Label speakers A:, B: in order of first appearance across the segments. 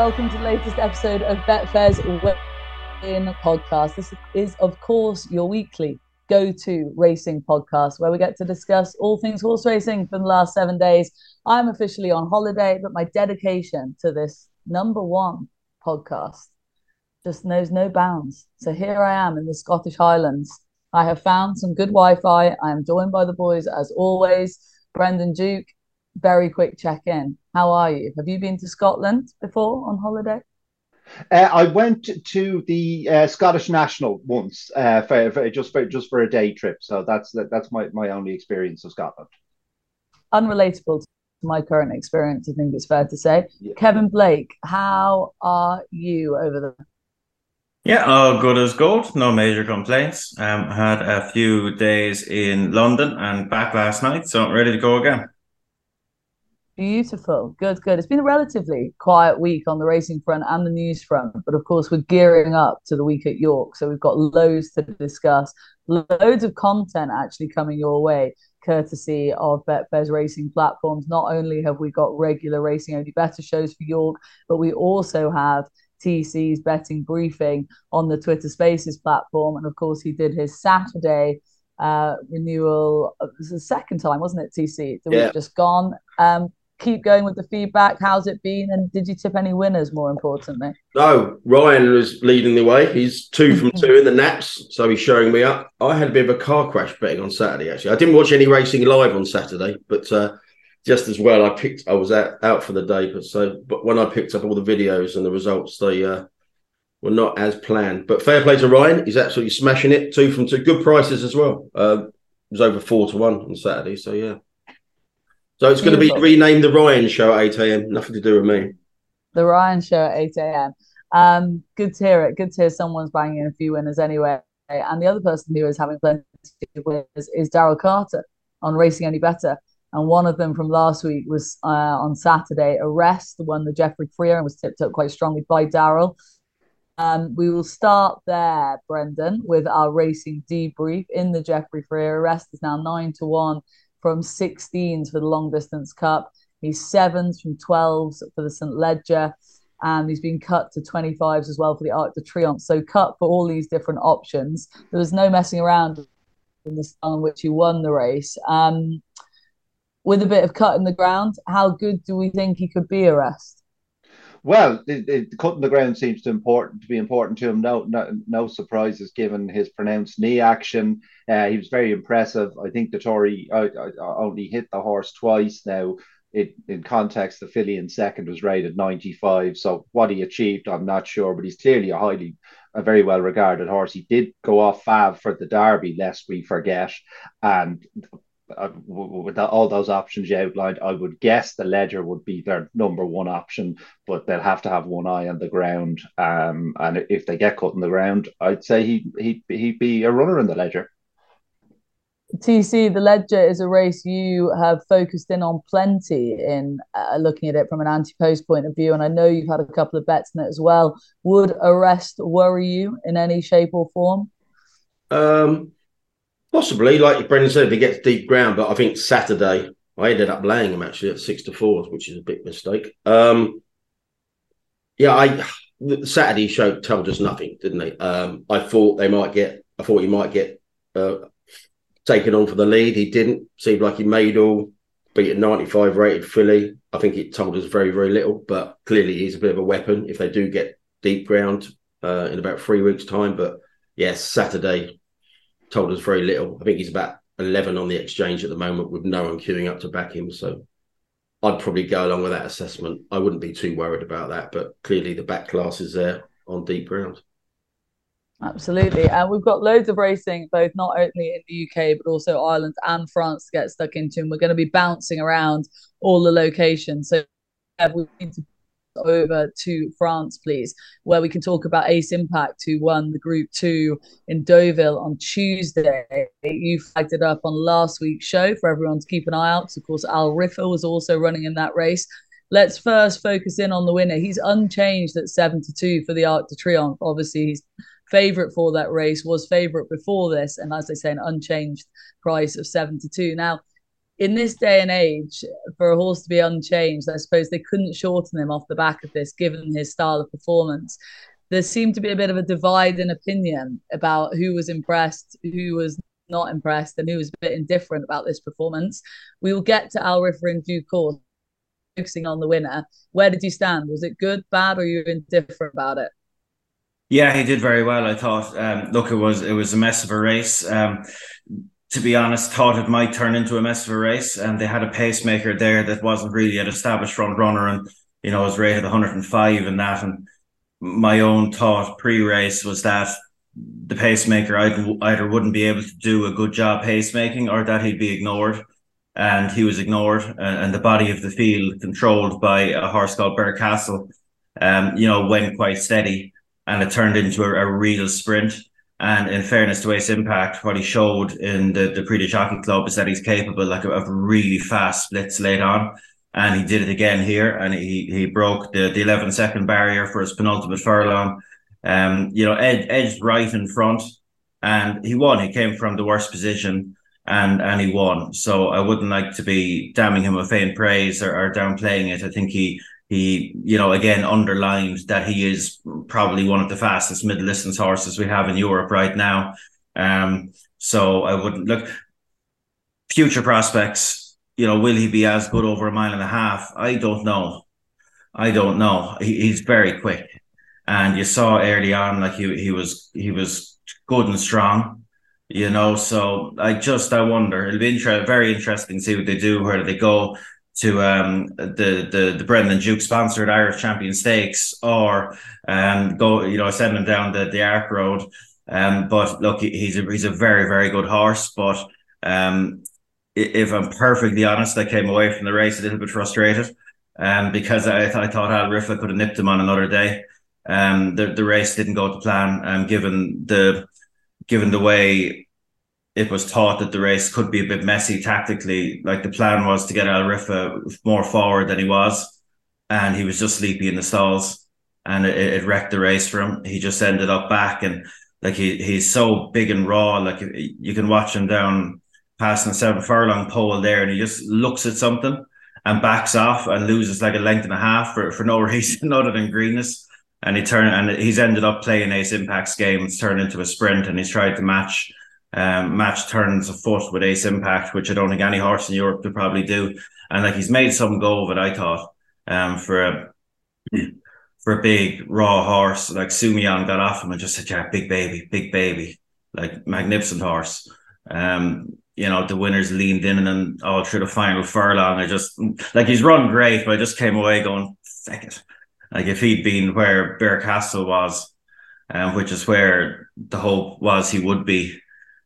A: welcome to the latest episode of Betfair's Win podcast. This is, of course, your weekly go to racing podcast where we get to discuss all things horse racing for the last seven days. I'm officially on holiday, but my dedication to this number one podcast just knows no bounds. So here I am in the Scottish Highlands. I have found some good Wi Fi. I am joined by the boys as always. Brendan Duke, very quick check in. How are you? Have you been to Scotland before on holiday?
B: Uh, I went to the uh, Scottish National once, uh, for, for, just for just for a day trip. So that's that, that's my, my only experience of Scotland.
A: Unrelatable to my current experience, I think it's fair to say. Yeah. Kevin Blake, how are you over there?
C: Yeah, all good as gold. No major complaints. Um, had a few days in London and back last night, so I'm ready to go again.
A: Beautiful. Good, good. It's been a relatively quiet week on the racing front and the news front, but of course, we're gearing up to the week at York. So we've got loads to discuss, loads of content actually coming your way, courtesy of Betfair's racing platforms. Not only have we got regular racing only better shows for York, but we also have TC's betting briefing on the Twitter Spaces platform. And of course, he did his Saturday uh, renewal. It was the second time, wasn't it, TC? The yeah. week just gone. Um, keep going with the feedback. How's it been? And did you tip any winners more importantly?
D: No, Ryan was leading the way. He's two from two in the naps, so he's showing me up. I had a bit of a car crash betting on Saturday, actually. I didn't watch any racing live on Saturday, but uh, just as well, I picked, I was out, out for the day. But so, but when I picked up all the videos and the results, they uh, were not as planned. But fair play to Ryan. He's absolutely smashing it. Two from two. Good prices as well. Uh, it was over four to one on Saturday. So, yeah. So it's going to be renamed the Ryan Show at 8 a.m. Nothing to do with me.
A: The Ryan Show at 8 a.m. Um, good to hear it. Good to hear someone's banging in a few winners anyway. And the other person who is having plenty of winners is Daryl Carter on Racing Any Better. And one of them from last week was uh, on Saturday, Arrest, the one the Geoffrey Freer and was tipped up quite strongly by Daryl. Um, we will start there, Brendan, with our racing debrief in the Geoffrey Freer. Arrest is now nine to one from 16s for the long distance cup. He's sevens from 12s for the St. Leger. And he's been cut to 25s as well for the Arc de Triomphe. So cut for all these different options. There was no messing around in the style in which he won the race. Um, with a bit of cut in the ground, how good do we think he could be, Arrest?
B: Well, cutting the ground seems to important to be important to him. No, no, no surprises given his pronounced knee action. Uh, he was very impressive. I think Dettori uh, uh, only hit the horse twice now. It, in context, the filly in second was rated 95. So what he achieved, I'm not sure, but he's clearly a highly, a very well regarded horse. He did go off Fav for the Derby, lest we forget, and uh, with all those options you outlined, I would guess the Leger would be their number one option, but they'll have to have one eye on the ground. Um, and if they get cut in the ground, I'd say he he he'd be a runner in the Leger.
A: TC, the Leger is a race you have focused in on plenty in uh, looking at it from an anti-post point of view, and I know you've had a couple of bets in it as well. Would arrest worry you in any shape or form?
D: Um, Possibly, like Brendan said, if he gets deep ground, but I think Saturday I ended up laying him actually at six to four, which is a big mistake. Um, yeah, I Saturday show told us nothing, didn't he? Um, I thought they might get, I thought he might get uh, taken on for the lead. He didn't. Seemed like he made all, beat a 95 rated filly. I think it told us very, very little, but clearly he's a bit of a weapon if they do get deep ground uh, in about three weeks' time. But yes, Saturday told us very little. I think he's about 11 on the exchange at the moment with no one queuing up to back him. So I'd probably go along with that assessment. I wouldn't be too worried about that, but clearly the back class is there on deep ground.
A: Absolutely. And we've got loads of racing, both not only in the UK, but also Ireland and France to get stuck into. And we're going to be bouncing around all the locations. So we need to over to France, please, where we can talk about Ace Impact, who won the Group 2 in Deauville on Tuesday. You flagged it up on last week's show for everyone to keep an eye out. Of course, Al Riffa was also running in that race. Let's first focus in on the winner. He's unchanged at 7 to 2 for the Arc de Triomphe. Obviously, he's favourite for that race, was favourite before this, and as I say, an unchanged price of 7 to 2. Now, in this day and age, for a horse to be unchanged, I suppose they couldn't shorten him off the back of this, given his style of performance. There seemed to be a bit of a divide in opinion about who was impressed, who was not impressed, and who was a bit indifferent about this performance. We will get to Al Riffa in due course, focusing on the winner. Where did you stand? Was it good, bad, or you indifferent about it?
C: Yeah, he did very well. I thought. Um, look, it was it was a mess of a race. Um, to be honest, thought it might turn into a mess of a race, and they had a pacemaker there that wasn't really an established front runner, and you know was rated 105 and that. And my own thought pre-race was that the pacemaker either, wouldn't be able to do a good job pacemaking or that he'd be ignored. And he was ignored, and the body of the field, controlled by a horse called Bearcastle, um, you know, went quite steady and it turned into a, a real sprint. And in fairness to Ace Impact, what he showed in the, the Prix de Jockey Club is that he's capable like of really fast splits late on. And he did it again here and he he broke the, the 11 second barrier for his penultimate furlong. Um, you know, ed, edged right in front and he won. He came from the worst position and and he won. So I wouldn't like to be damning him with faint praise or, or downplaying it. I think he he, you know, again underlined that he is probably one of the fastest middle distance horses we have in Europe right now. Um, so I wouldn't look future prospects. You know, will he be as good over a mile and a half? I don't know. I don't know. He, he's very quick, and you saw early on like he he was he was good and strong. You know, so I just I wonder. It'll be inter- very interesting to see what they do. Where do they go? To um, the the the Brendan Duke sponsored Irish Champion Stakes or um, go you know send him down the the Arc Road. Um, but look, he's a he's a very very good horse. But um, if I'm perfectly honest, I came away from the race a little bit frustrated. Um, because I, th- I thought Al Riffa could have nipped him on another day. Um, the the race didn't go to plan. Um, given the given the way it was thought that the race could be a bit messy tactically. Like the plan was to get Al Riffa uh, more forward than he was, and he was just sleepy in the stalls, and it, it wrecked the race for him. He just ended up back, and like he he's so big and raw. Like you can watch him down passing the seven furlong pole there, and he just looks at something and backs off and loses like a length and a half for, for no reason other than greenness. And he turned and he's ended up playing Ace Impact's game. It's turned into a sprint, and he's tried to match um, match turns of foot with Ace Impact, which I don't think any horse in Europe could probably do. And like he's made some go of it, I thought, um, for a for a big raw horse. Like Soumillon got off him and just said, "Yeah, big baby, big baby, like magnificent horse." Um, you know, the winners leaned in and then all through the final furlong. I just like he's run great, but I just came away going, "Fuck it." Like if he'd been where Bear Castle was, um, which is where the hope was he would be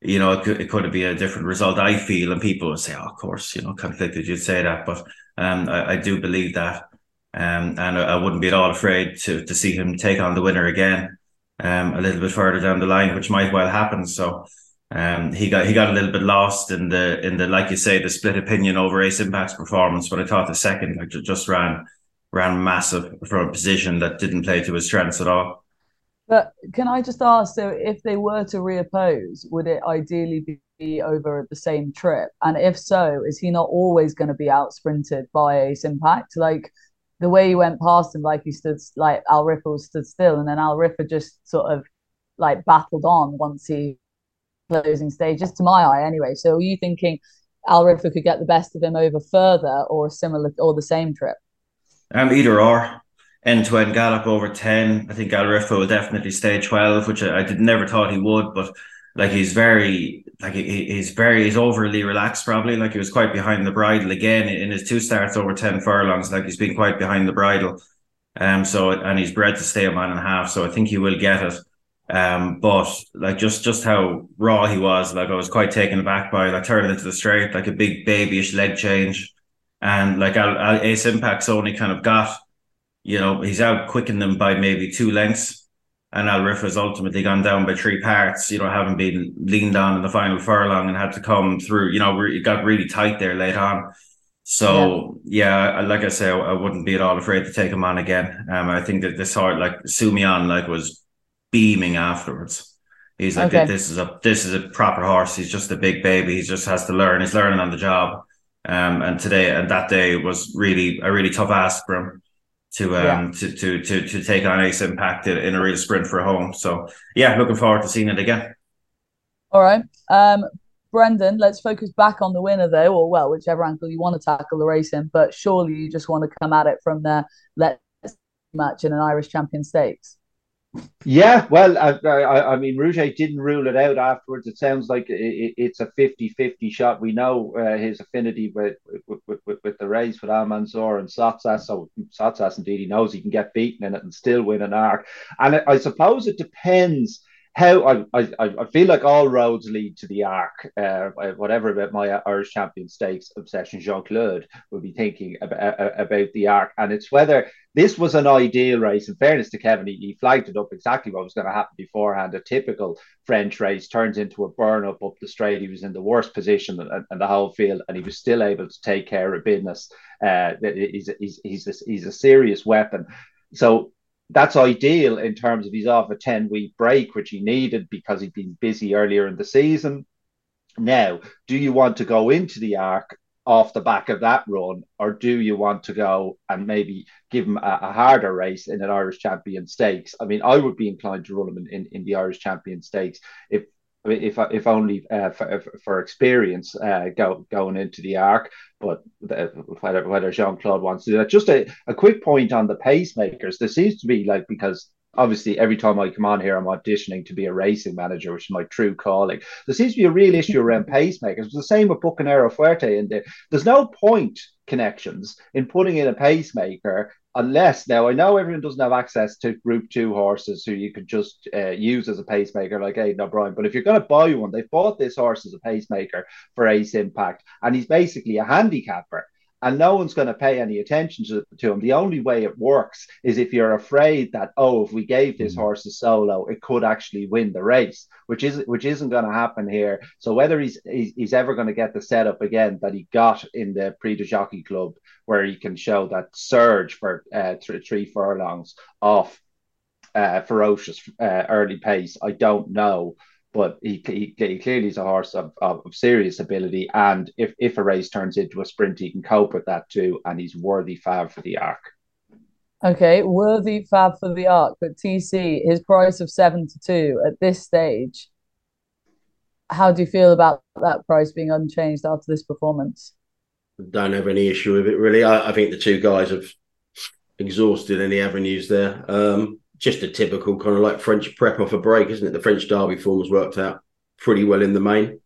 C: you know, it could, it could be a different result, I feel. And people would say, oh, of course, you know, conflicted, you'd say that. But um, I, I do believe that. Um, and I, I, wouldn't be at all afraid to, to see him take on the winner again um, a little bit further down the line, which might well happen. So um, he got he got a little bit lost in the in the like you say the split opinion over Ace Impact's performance, but I thought the second like just ran ran massive from a position that didn't play to his strengths at all.
A: But can I just ask, so if they were to reoppose, would it ideally be over the same trip? And if so, is he not always going to be out sprinted by Ace Impact? Like the way he went past him, like he stood, like Al Riffa stood still, and then Al Riffa just sort of like battled on once he closing stages, to my eye anyway. So are you thinking Al Riffa could get the best of him over further or similar or the same trip?
C: Um, either or end to end gallop over 10. I think Al Riffa will definitely stay 12, which I, I did never thought he would, but like he's very like he, he's very he's overly relaxed probably. Like he was quite behind the bridle again in his two starts over 10 furlongs. Like he's been quite behind the bridle. Um so and he's bred to stay a man and a half so I think he will get it. Um but like just just how raw he was like I was quite taken aback by like turning into the straight like a big babyish leg change. And like Al Ace Impact's only kind of got you know, he's out quickened them by maybe two lengths. And Al has ultimately gone down by three parts, you know, having been leaned on in the final furlong and had to come through, you know, it got really tight there late on. So yeah, yeah like I say, I wouldn't be at all afraid to take him on again. Um, I think that this heart, like Soumillon, like was beaming afterwards. He's like, okay. this is a this is a proper horse. He's just a big baby. He just has to learn. He's learning on the job. Um, and today and that day was really a really tough ask for him to um yeah. to, to to to take on Ace Impact in a real sprint for home. So yeah, looking forward to seeing it again.
A: All right. Um, Brendan, let's focus back on the winner though, or well, whichever angle you want to tackle the race in, but surely you just want to come at it from the let's match in an Irish Champion Stakes.
B: Yeah, well, I, I, I mean, Rouget didn't rule it out afterwards. It sounds like it, it's a 50-50 shot. We know uh, his affinity with with, with with, the race with Almanzor and Sottsass. So Sottsass indeed he knows he can get beaten in it and still win an arc. And I suppose it depends – how I, I I feel like all roads lead to the arc. Uh, whatever about my Irish Champion Stakes obsession, Jean Claude will be thinking about, about the arc, and it's whether this was an ideal race. In fairness to Kevin, he, he flagged it up exactly what was going to happen beforehand. A typical French race turns into a burn up up the straight. He was in the worst position in, the whole field, and he was still able to take care of business. Uh, he's, he's, he's, a, he's a serious weapon. So that's ideal in terms of he's off a 10 week break, which he needed because he'd been busy earlier in the season. Now, do you want to go into the arc off the back of that run, or do you want to go and maybe give him a, a harder race in an Irish Champion Stakes? I mean, I would be inclined to run him in, in, in the Irish Champion Stakes if if if only uh, for, for experience uh, go, going into the arc. But whether whether Jean Claude wants to do that, just a, a quick point on the pacemakers. There seems to be like because obviously every time I come on here, I'm auditioning to be a racing manager, which is my true calling. There seems to be a real issue around pacemakers. It's the same with Bucanero Fuerte in there. There's no point connections in putting in a pacemaker unless now I know everyone doesn't have access to Group Two horses who you could just uh, use as a pacemaker, like Aidan O'Brien. But if you're going to buy one, they've bought this horse as a pacemaker for Ace Impact, and he's basically a handicapper and no one's going to pay any attention to, to him. The only way it works is if you're afraid that oh, if we gave this mm. horse a solo, it could actually win the race, which is which isn't going to happen here. So whether he's he's, he's ever going to get the setup again that he got in the Prix de Jockey Club, where he can show that surge for uh, th- three furlongs off uh, ferocious uh, early pace, I don't know but he, he, he clearly is a horse of, of, of, serious ability. And if, if a race turns into a sprint, he can cope with that too. And he's worthy fab for the arc.
A: Okay, worthy fab for the arc. But TC, his price of seven to two at this stage, how do you feel about that price being unchanged after this performance?
D: Don't have any issue with it, really. I, I think the two guys have exhausted any avenues there. Um, just a typical kind of like French prep off a break, isn't it? The French Derby form has worked out pretty well in the main,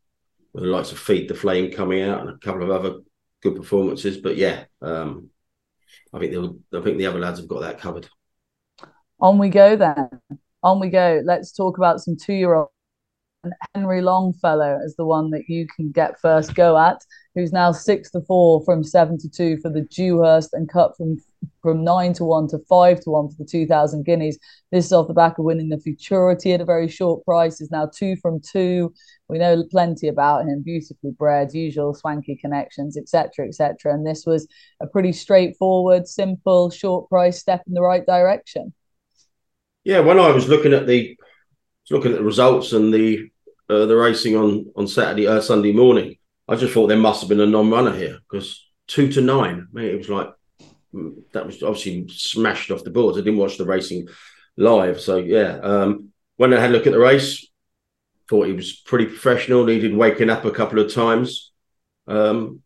D: with the likes of Feed the Flame coming out and a couple of other good performances. But yeah, um, I think I think the other lads have got that covered.
A: On we go then. On we go. Let's talk about some two-year-old Henry Longfellow as the one that you can get first go at, who's now six to four from seven to two for the Dewhurst and cut from from nine to one to five to one for the two thousand guineas. This is off the back of winning the Futurity at a very short price. Is now two from two. We know plenty about him. Beautifully bred, usual swanky connections, etc., etc. And this was a pretty straightforward, simple, short price step in the right direction.
D: Yeah, when I was looking at the looking at the results and the uh, the racing on on Saturday uh, Sunday morning, I just thought there must have been a non-runner here because two to nine, I mean, it was like that was obviously smashed off the boards. I didn't watch the racing live, so yeah. Um, when I had a look at the race, thought he was pretty professional. Needed waking up a couple of times. Um,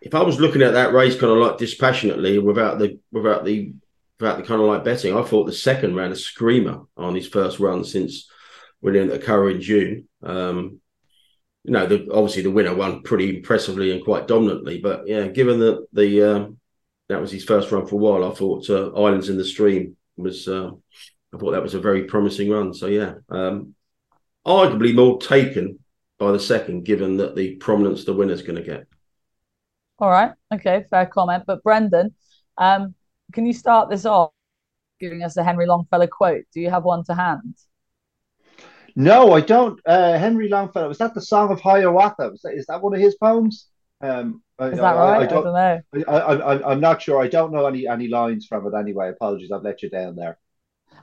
D: if I was looking at that race kind of like dispassionately, without the without the without the kind of like betting, I thought the second ran a screamer on his first run since winning the Curragh in June. Um, you know, the, obviously the winner won pretty impressively and quite dominantly. But yeah, given that the um, that was his first run for a while, I thought uh, Islands in the Stream was. Uh, I thought that was a very promising run. So yeah, um, arguably more taken by the second, given that the prominence the winner's going to get.
A: All right. Okay. Fair comment. But Brendan, um, can you start this off giving us a Henry Longfellow quote? Do you have one to hand?
B: No, I don't. Uh, Henry Longfellow was that the Song of Hiawatha? Is that, is that one of his poems? Um,
A: is that I, right? I, I, don't, I don't know.
B: I, I, am not sure. I don't know any any lines from it anyway. Apologies, I've let you down there.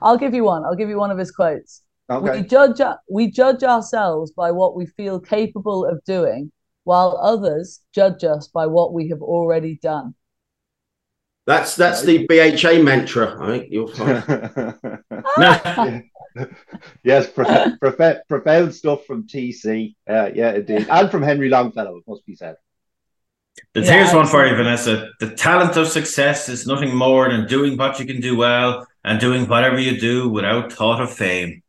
A: I'll give you one. I'll give you one of his quotes.
B: Okay.
A: We judge we judge ourselves by what we feel capable of doing, while others judge us by what we have already done.
D: That's that's the BHA mantra. I think you'll find.
B: yes, profound stuff from TC. Uh, yeah, indeed, and from Henry Longfellow. It must be said.
C: The yeah, here's one for you, Vanessa. The talent of success is nothing more than doing what you can do well and doing whatever you do without thought of fame.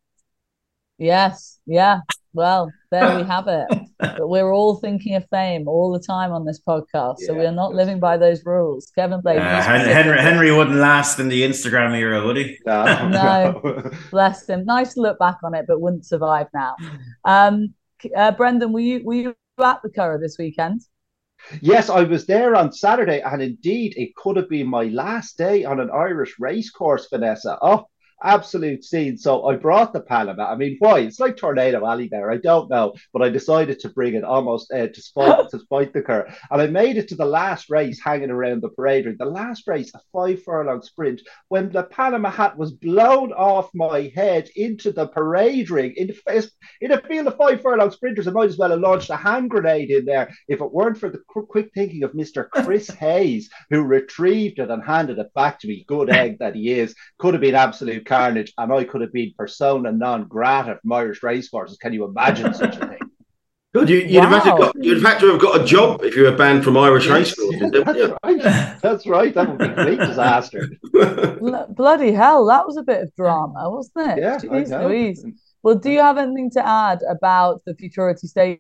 A: Yes, yeah. Well, there we have it. But we're all thinking of fame all the time on this podcast, yeah, so we are not living by those rules. Kevin Blake.
C: Uh, Henry Henry wouldn't last in the Instagram era, would he?
A: No, no. bless him. Nice to look back on it, but wouldn't survive now. Um, uh, Brendan, were you were you at the Curragh this weekend?
B: Yes, I was there on Saturday, and indeed, it could have been my last day on an Irish racecourse, Vanessa. Oh, absolute scene. So I brought the Panama. I mean, why? It's like Tornado Alley there. I don't know, but I decided to bring it almost uh, to spite to spite the car, and I made it to the last race, hanging around the parade ring. The last race, a five furlong sprint, when the Panama hat was blown off my head into the parade ring in in a field of five furlong sprinters. I might as well have launched a hand grenade in there if it weren't for the quick thinking of Mister Chris Hayes, who retrieved it and handed it back to me. Good egg that he is. Could have been absolute carnage, and I could have been persona non grata from Irish racecourses. Can you imagine such a thing?
D: Good, you, would wow. have had to got, you'd have had to have got a job if you were banned from Irish yes,
B: racecourses. That's yeah. right. That's right. That would be a complete disaster.
A: Bloody hell, that was a bit of drama, wasn't it?
B: Yeah, Jeez, Louise.
A: Well, do you have anything to add about the futurity stage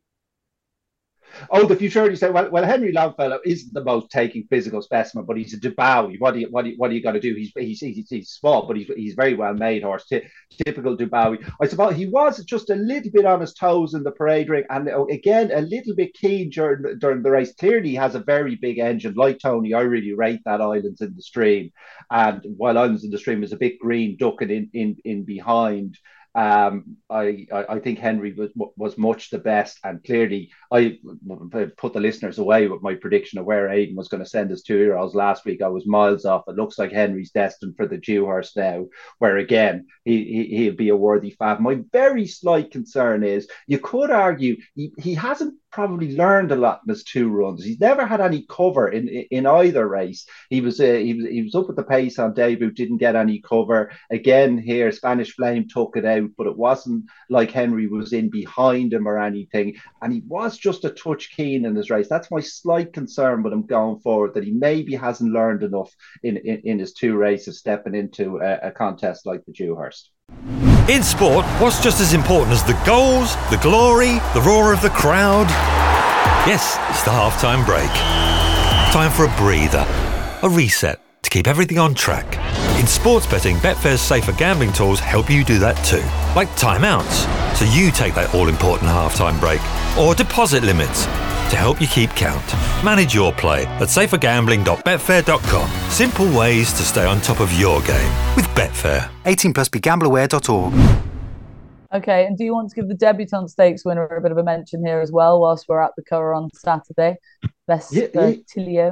B: Oh, the futurity say, well, well, Henry Longfellow isn't the most taking physical specimen, but he's a Dubawi. What do you, what do you, what do you got to do? He's, he's, he's, he's, small, but he's, he's very well made horse. T- typical Dubawi. I suppose he was just a little bit on his toes in the parade ring, and oh, again a little bit keen during during the race. Clearly, he has a very big engine. Like Tony, I really rate that Islands in the Stream, and while Islands in the Stream is a bit green ducking in in in behind. Um, I, I think Henry was was much the best, and clearly I put the listeners away with my prediction of where Aidan was going to send his two year olds last week. I was miles off. It looks like Henry's destined for the Dewhurst now, where again he, he he'll be a worthy fab. My very slight concern is you could argue he, he hasn't probably learned a lot in his two runs. He's never had any cover in in either race. He was uh, he was he was up at the pace on debut, didn't get any cover. Again here, Spanish Flame took it out, but it wasn't like Henry was in behind him or anything, and he was just a touch keen in his race. That's my slight concern with him going forward that he maybe hasn't learned enough in in, in his two races stepping into a, a contest like the Dewhurst.
E: In sport, what's just as important as the goals, the glory, the roar of the crowd? Yes, it's the halftime break. Time for a breather, a reset to keep everything on track. In sports betting, Betfair's safer gambling tools help you do that too, like timeouts, so you take that all important halftime break, or deposit limits to help you keep count. Manage your play at safergambling.betfair.com. Simple ways to stay on top of your game with Betfair.
F: 18 plus BeGambleAware.org.
A: Okay, and do you want to give the debutante stakes winner a bit of a mention here as well whilst we're at the Curragh on Saturday? Vespertilio. Yeah, yeah.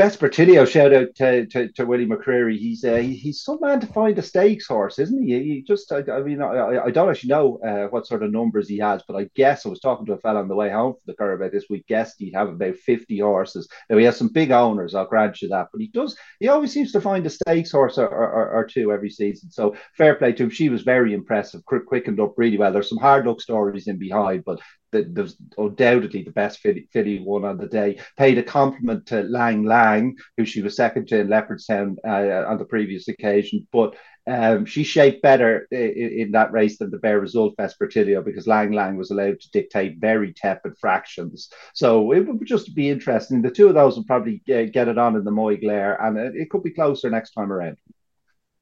B: Vespertilio, shout out to, to, to Willie McCreery. He's uh, he, he's some man to find a stakes horse, isn't he? He just, I, I mean, I, I don't actually know uh, what sort of numbers he has, but I guess I was talking to a fella on the way home from the about this week. Guessed he'd have about fifty horses. Now he has some big owners, I'll grant you that, but he does. He always seems to find a stakes horse or, or, or two every season. So fair play to him. She was very impressive, quickened up really well. There's some hard luck stories in behind, but the, undoubtedly the best filly, filly one on the day. Paid a compliment to Lang Lang, who she was second to in Leopardstown uh, on the previous occasion, but um, she shaped better in, in, that race than the bare result Vespertilio because Lang Lang was allowed to dictate very tepid fractions. So it would just be interesting. The two of those will probably get, get it on in the Moyglare, and it, it, could be closer next time around.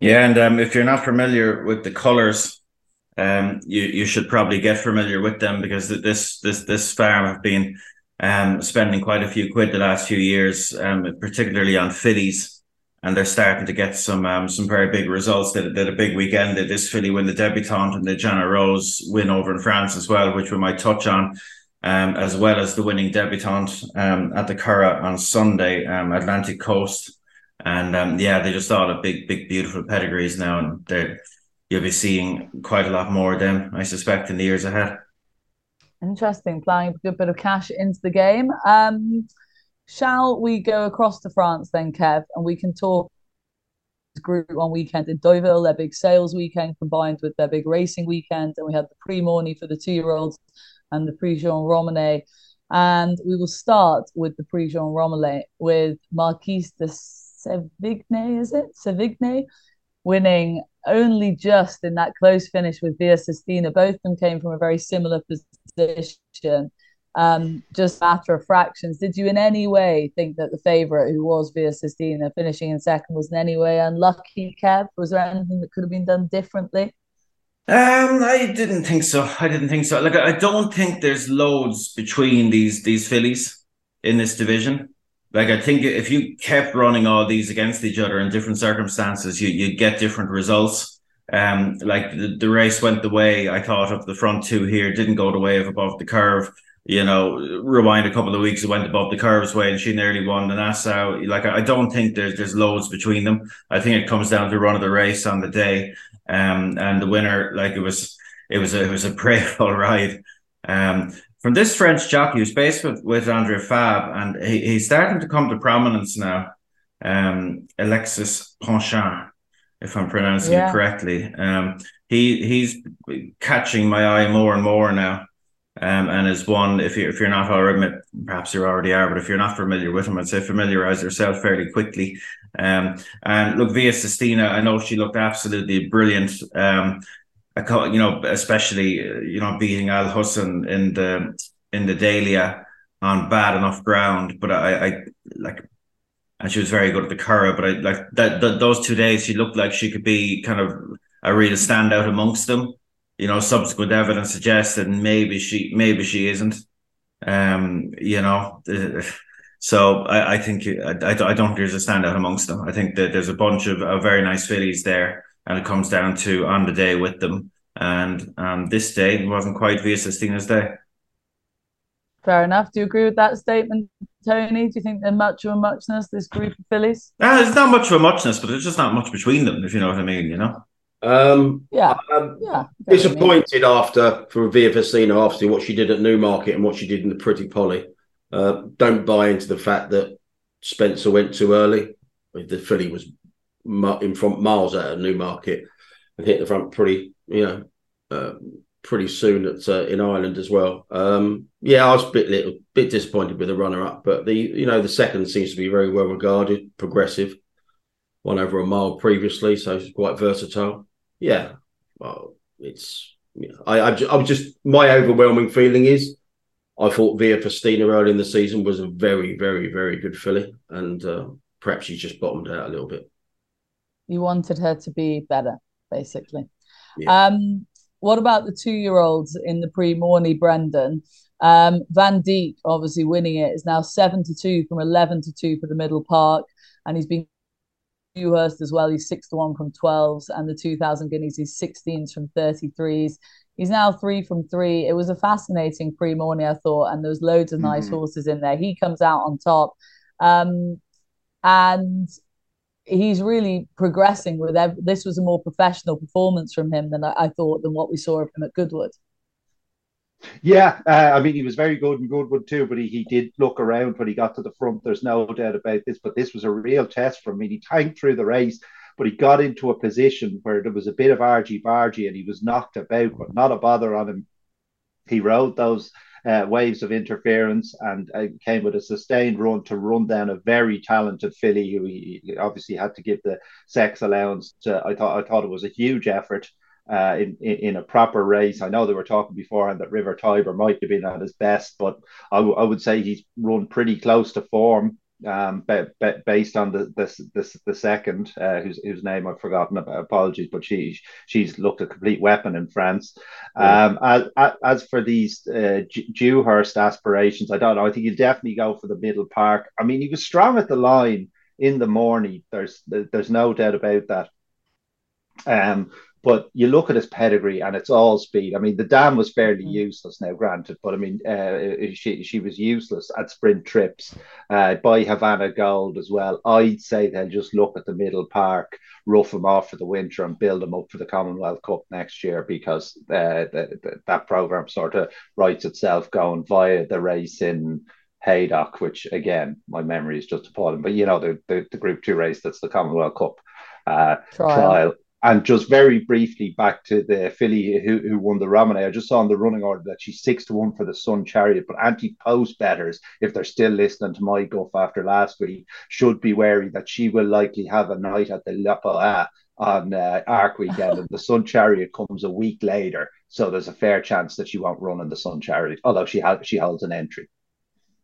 C: Yeah, and um, if you're not familiar with the colours um, you you should probably get familiar with them because this this this farm have been um, spending quite a few quid the last few years, um, particularly on fillies, and they're starting to get some um, some very big results. They did a big weekend. Did this filly win the debutante and the Jana Rose win over in France as well, which we might touch on. Um, as well as the winning debutante um, at the Curragh on Sunday, um, Atlantic Coast, and um, yeah, they just all have big, big, beautiful pedigrees now, and they're you'll be seeing quite a lot more of them, I suspect, in the years ahead.
A: Interesting, playing a good bit of cash into the game. Um, shall we go across to France then, Kev, and we can talk Group One weekend in Deauville, their big sales weekend combined with their big racing weekend, and we had the Prix Morny for the two-year-olds and the Prix Jean Romanet. And we will start with the Prix Jean Romanet with Marquise de Sevigne, is it? Sevigne winning only just in that close finish with Via Sistina. Both of them came from a very similar position, um, just matter of fractions. Did you in any way think that the favourite, who was Via Sistina, finishing in second, was in any way unlucky, Kev? Was there anything that could have been done differently?
C: Um, I didn't think so. I didn't think so. Like, I don't think there's loads between these these fillies in this division. Like, I think if you kept running all these against each other in different circumstances, you you get different results. Um, like the, the race went the way I thought of the front two here, didn't go the way of above the curve. You know, rewind a couple of weeks, it went above the curve's way, and she nearly won the Nassau. Like, I don't think there's there's loads between them. I think it comes down to run of the race on the day. Um, and the winner, like it was, it was a, it was a prayerful ride. Um, from this French jockey who's based with, with Andre Fabre, and he, he's starting to come to prominence now. Um, Alexis Pouchin, if I'm pronouncing yeah. it correctly. Um, he he's catching my eye more and more now. Um, and is one if you if you're not already perhaps you already are, but if you're not familiar with him, I'd say familiarize yourself fairly quickly. Um, and look, Via Sistina, I know she looked absolutely brilliant. Um, you know, especially you know beating Al Husn in the in the Dahlia on bad enough ground, but I, I like, and she was very good at the Curragh. But I like that, that those two days, she looked like she could be kind of a real standout amongst them. You know, subsequent evidence suggests that maybe she maybe she isn't. Um, you know. So I, I think I, I don't think there's a standout amongst them. I think that there's a bunch of, of very nice fillies there, and it comes down to on the day with them. And um, this day wasn't quite Via Sistina's day.
A: Fair enough. Do you agree with that statement, Tony? Do you think they're much of a muchness, this group of fillies?
C: Uh, it's not much of a muchness, but there's just not much between them, if you know what I mean, you know?
D: Um,
A: yeah,
D: um,
A: yeah.
D: Disappointed after for Via Sistina after what she did at Newmarket and what she did in the Pretty Polly. Uh, don't buy into the fact that Spencer went too early. The filly was in front miles out of Newmarket and hit the front pretty, you know, uh, pretty soon at uh, in Ireland as well. Um, yeah, I was a bit little bit disappointed with the runner up, but the you know the second seems to be very well regarded, progressive, won over a mile previously, so it's quite versatile. Yeah, well, it's I I, was just my overwhelming feeling is I thought Via Sistina early in the season was a very, very, very good filly, and uh, perhaps she's just bottomed out a little bit.
A: You wanted her to be better, basically. Yeah. Um, what about the two-year-olds in the Prix Morny? Brendan? Um, Vandeek, obviously winning it, is now seven to two from eleven to two for the Middle Park, and he's been Dewhurst as well. He's six to one from twelves, and the two thousand guineas he's sixteens from thirty threes. He's now three from three. It was a fascinating Prix Morny, I thought, and there's loads of nice mm-hmm. horses in there. He comes out on top, um, and he's really progressing with ev- this was a more professional performance from him than I, I, thought than what we saw of him at Goodwood.
B: Yeah, uh, I mean he was very good in Goodwood too, but he, he did look around when he got to the front. There's no doubt about this, but this was a real test for him. I mean, he tanked through the race but he got into a position where there was a bit of argy bargy and he was knocked about, but not a bother on him. He rode those uh, waves of interference and uh, came with a sustained run to run down a very talented filly who he obviously had to give the sex allowance to. I thought I thought it was a huge effort. Uh, in, in, in a proper race. I know they were talking beforehand that River Tiber might have been at his best, but I, w- I would say he's run pretty close to form um, be, be, based on the this this the second, uh, whose whose name I've forgotten. About, apologies, but she she's looked a complete weapon in France. Um, as, as for these uh, Dewhurst aspirations, I don't know. I think he'll definitely go for the middle park. I mean, he was strong at the line in the Morny. There's there's no doubt about that. Um, But you look at his pedigree, and it's all speed. I mean, the dam was fairly
A: Mhm.
B: useless now, granted, but I mean, uh, she she was useless at sprint trips. Uh, by Havana Gold as well. I'd say they'll just look at the middle park, rough him off for the winter, and build him up for the Commonwealth Cup next year because uh, the, the, that program sort of writes itself going via the race in Haydock, which again, my memory is just appalling. But you know, the, the, the Group Two race that's the Commonwealth Cup uh,
A: Trial.
B: trial. And just very briefly back to the filly who, who won the Romanet. I just saw in the running order that she's six to one for the Sun Chariot, but anti post betters, if they're still listening to my guff after last week, should be wary that she will likely have a night at the Lapa on uh, Arc weekend, and the Sun Chariot comes a week later. So there's a fair chance that she won't run in the Sun Chariot, although she has she holds an entry.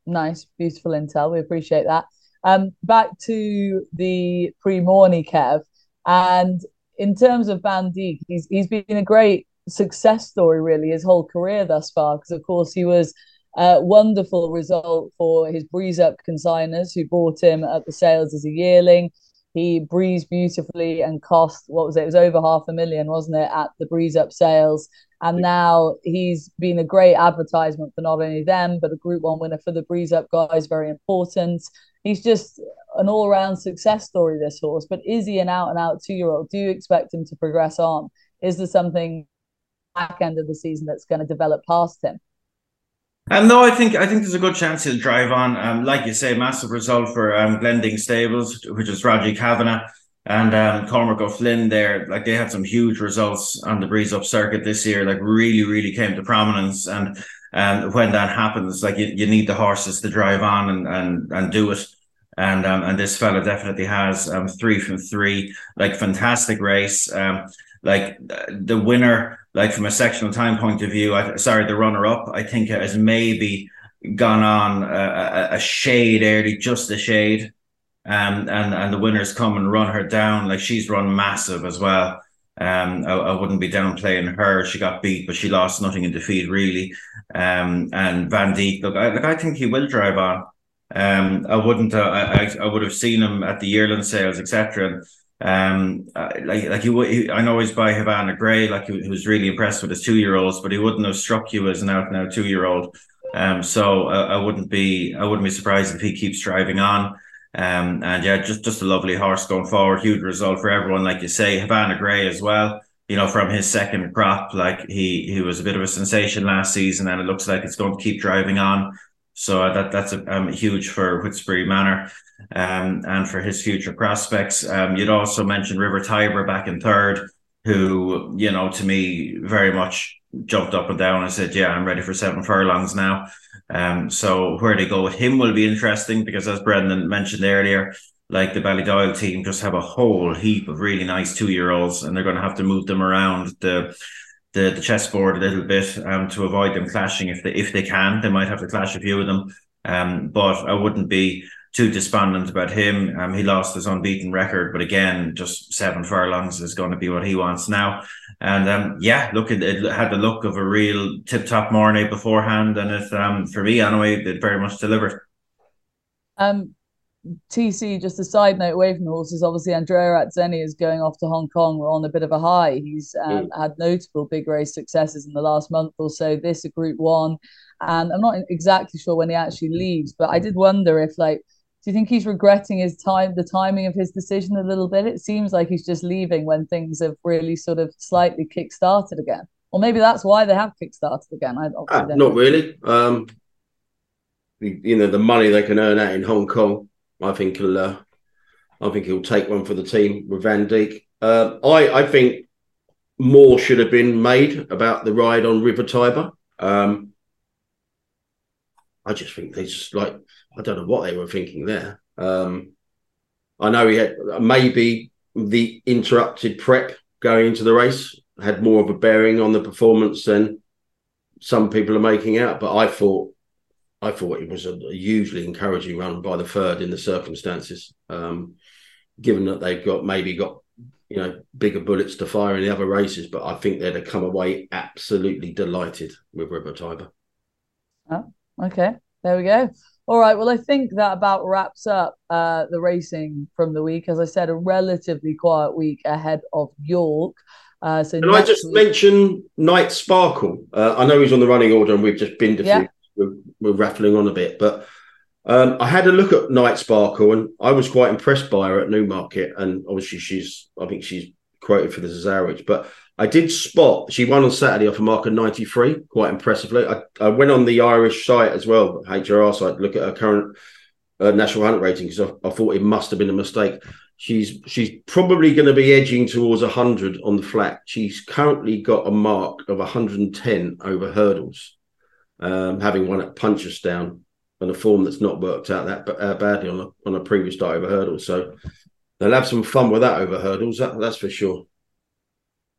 A: Nice, beautiful intel. We appreciate that. Um, back to the Prix Morny Kev, and in terms of Vandeek, he's he's been a great success story really his whole career thus far because of course he was a wonderful result for his breeze up consigners who bought him at the sales as a yearling. He breezed beautifully and cost what was it? It was over half a million, wasn't it, at the breeze up sales? And now he's been a great advertisement for not only them, but a Group One winner for the breeze up guys. Very important. He's just an all round success story. This horse, but is he an out and out two year old? Do you expect him to progress on? Is there something back end of the season that's going to develop past him?
C: Um, no, I think I think there's a good chance he'll drive on. Um, like you say, massive result for um, Glending Stables, which is Raji Kavanagh and um, Cormac O'Flynn. There, like they had some huge results on the breeze up circuit this year. Like really, really came to prominence. And um, when that happens, like you, you need the horses to drive on and and and do it. And um, and this fella definitely has um, three from three, like fantastic race. Um, like the winner, like from a sectional time point of view, I, sorry, the runner up, I think has maybe gone on a, a, a shade early, just a shade. Um, and and the winners come and run her down. Like she's run massive as well. Um, I, I wouldn't be downplaying her. She got beat, but she lost nothing in defeat really. Um, and Vandeek, look, I, look, I think he will drive on. Um, I wouldn't. Uh, I I would have seen him at the yearling sales, etc. Um, like like he, I know he's by Havana Grey. Like he, he was really impressed with his two year olds, but he wouldn't have struck you as an out out two year old. Um, so I, I wouldn't be I wouldn't be surprised if he keeps driving on. Um, and yeah, just just a lovely horse going forward. Huge result for everyone, like you say. Havana Grey as well. You know, from his second crop, like he he was a bit of a sensation last season, and it looks like it's going to keep driving on. So that that's a, um, huge for Whitsbury Manor, um, and for his future prospects. Um, you'd also mentioned River Tiber back in third, who you know to me very much jumped up and down and said, "Yeah, I'm ready for seven furlongs now." Um, so where they go with him will be interesting because, as Brendan mentioned earlier, like the Ballydoyle team just have a whole heap of really nice two year olds, and they're going to have to move them around the the, the chessboard a little bit um, to avoid them clashing if they if they can. They might have to clash a few of them, um, but I wouldn't be too despondent about him. Um, he lost his unbeaten record, but again, just seven furlongs is going to be what he wants now. And um, yeah, look, it, it had the look of a real tip top Morny beforehand, and it um, for me anyway, it very much delivered.
A: Um, TC, just a side note away from the horses, obviously Andrea Atzeni is going off to Hong Kong We're on a bit of a high. He's um, had notable big race successes in the last month or so. This a Group One, and I'm not exactly sure when he actually leaves, but I did wonder if, like, do you think he's regretting his time, the timing of his decision a little bit? It seems like he's just leaving when things have really sort of slightly kick-started again, or maybe that's why they have kick-started again. I
D: Ah,
A: know.
D: really. Um, you know the money they can earn out in Hong Kong. I think he'll. Uh, I think he'll take one for the team with Vandeek. Uh, I I think more should have been made about the ride on River Tiber. Um, I just think they just like I don't know what they were thinking there. Um, I know he had maybe the interrupted prep going into the race had more of a bearing on the performance than some people are making out. But I thought I thought it was a hugely encouraging run by the third in the circumstances, um, given that they've got maybe got you know bigger bullets to fire in the other races. But I think they'd have come away absolutely delighted with River Tiber.
A: Okay, there we go. All right. Well, I think that about wraps up uh, the racing from the week. As I said, a relatively quiet week ahead of York. Uh, so
D: Can I just week... mention Knight Sparkle? Uh, I know he's on the running order, and we've just been to yeah. We're, we're, on a bit, but um, I had a look at Knight Sparkle, and I was quite impressed by her at Newmarket. And obviously, she's I think she's quoted for the Cesarewitch, but I did spot she won on Saturday off a mark of 93 quite impressively. I, I went on the Irish site as well, HRR site, look at her current uh, national hunt rating because I, I, thought it must have been a mistake. She's she's probably going to be edging towards 100 on the flat. She's currently got a mark of 110 over hurdles, um, having won at Punchestown on a form that's not worked out that uh, badly on a, on a previous start over hurdles. So they'll have some fun with that over hurdles, that, that's for sure.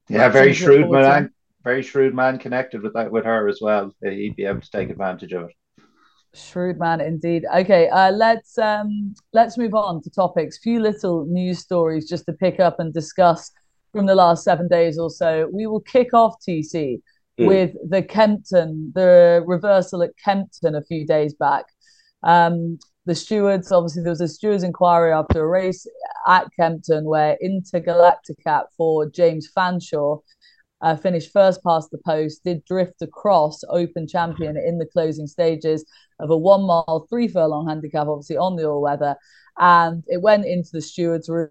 B: Yeah, very shrewd man. Very shrewd man connected with that with her as well. He'd be able to take advantage of it.
A: Shrewd man indeed. Okay, uh, let's um, let's move on to topics. Few little news stories just to pick up and discuss from the last seven days or so. We will kick off TC mm. with the Kempton, the reversal at Kempton a few days back. Um, the stewards, obviously, there was a stewards inquiry after a race at Kempton where Intergalacticat for James Fanshawe uh, finished first past the post, did drift across open champion in the closing stages of a one mile, three furlong handicap, obviously on the all weather. And it went into the stewards' room.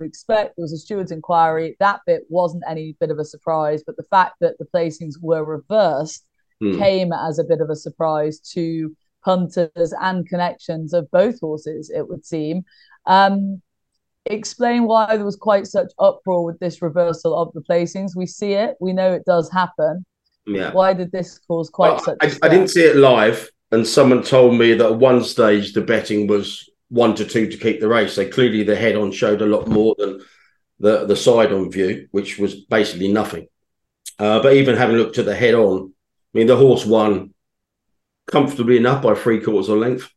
A: Expect there was a stewards inquiry. That bit wasn't any bit of a surprise, but the fact that the placings were reversed hmm. came as a bit of a surprise to punters and connections of both horses, it would seem. Um, explain why there was quite such uproar with this reversal of the placings. We see it, we know it does happen.
D: Yeah.
A: Why did this cause quite well,
D: such? I, I, didn't see it live, and someone told me that at one stage the betting was one to two to keep the race. So clearly the head on showed a lot more than the the side on view, which was basically nothing. Uh, but even having looked at the head on, I mean the horse won comfortably enough by three quarters of length.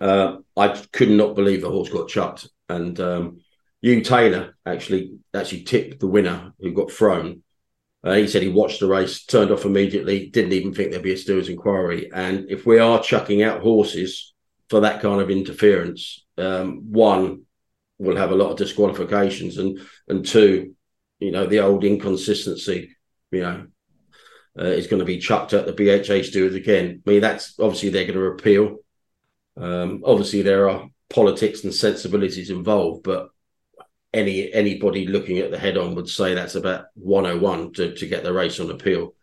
D: Uh, I could not believe the horse got chucked, and um, Hugh Taylor actually actually tipped the winner who got thrown. Uh, he said he watched the race, turned off immediately, didn't even think there'd be a stewards inquiry. And if we are chucking out horses for that kind of interference, um, one will have a lot of disqualifications, and and two, you know, the old inconsistency, you know, uh, is going to be chucked at the BHA stewards again. I mean, that's obviously they're going to appeal. Um, obviously, there are politics and sensibilities involved, but any anybody looking at the head on would say that's about 101 to, to get the race on appeal.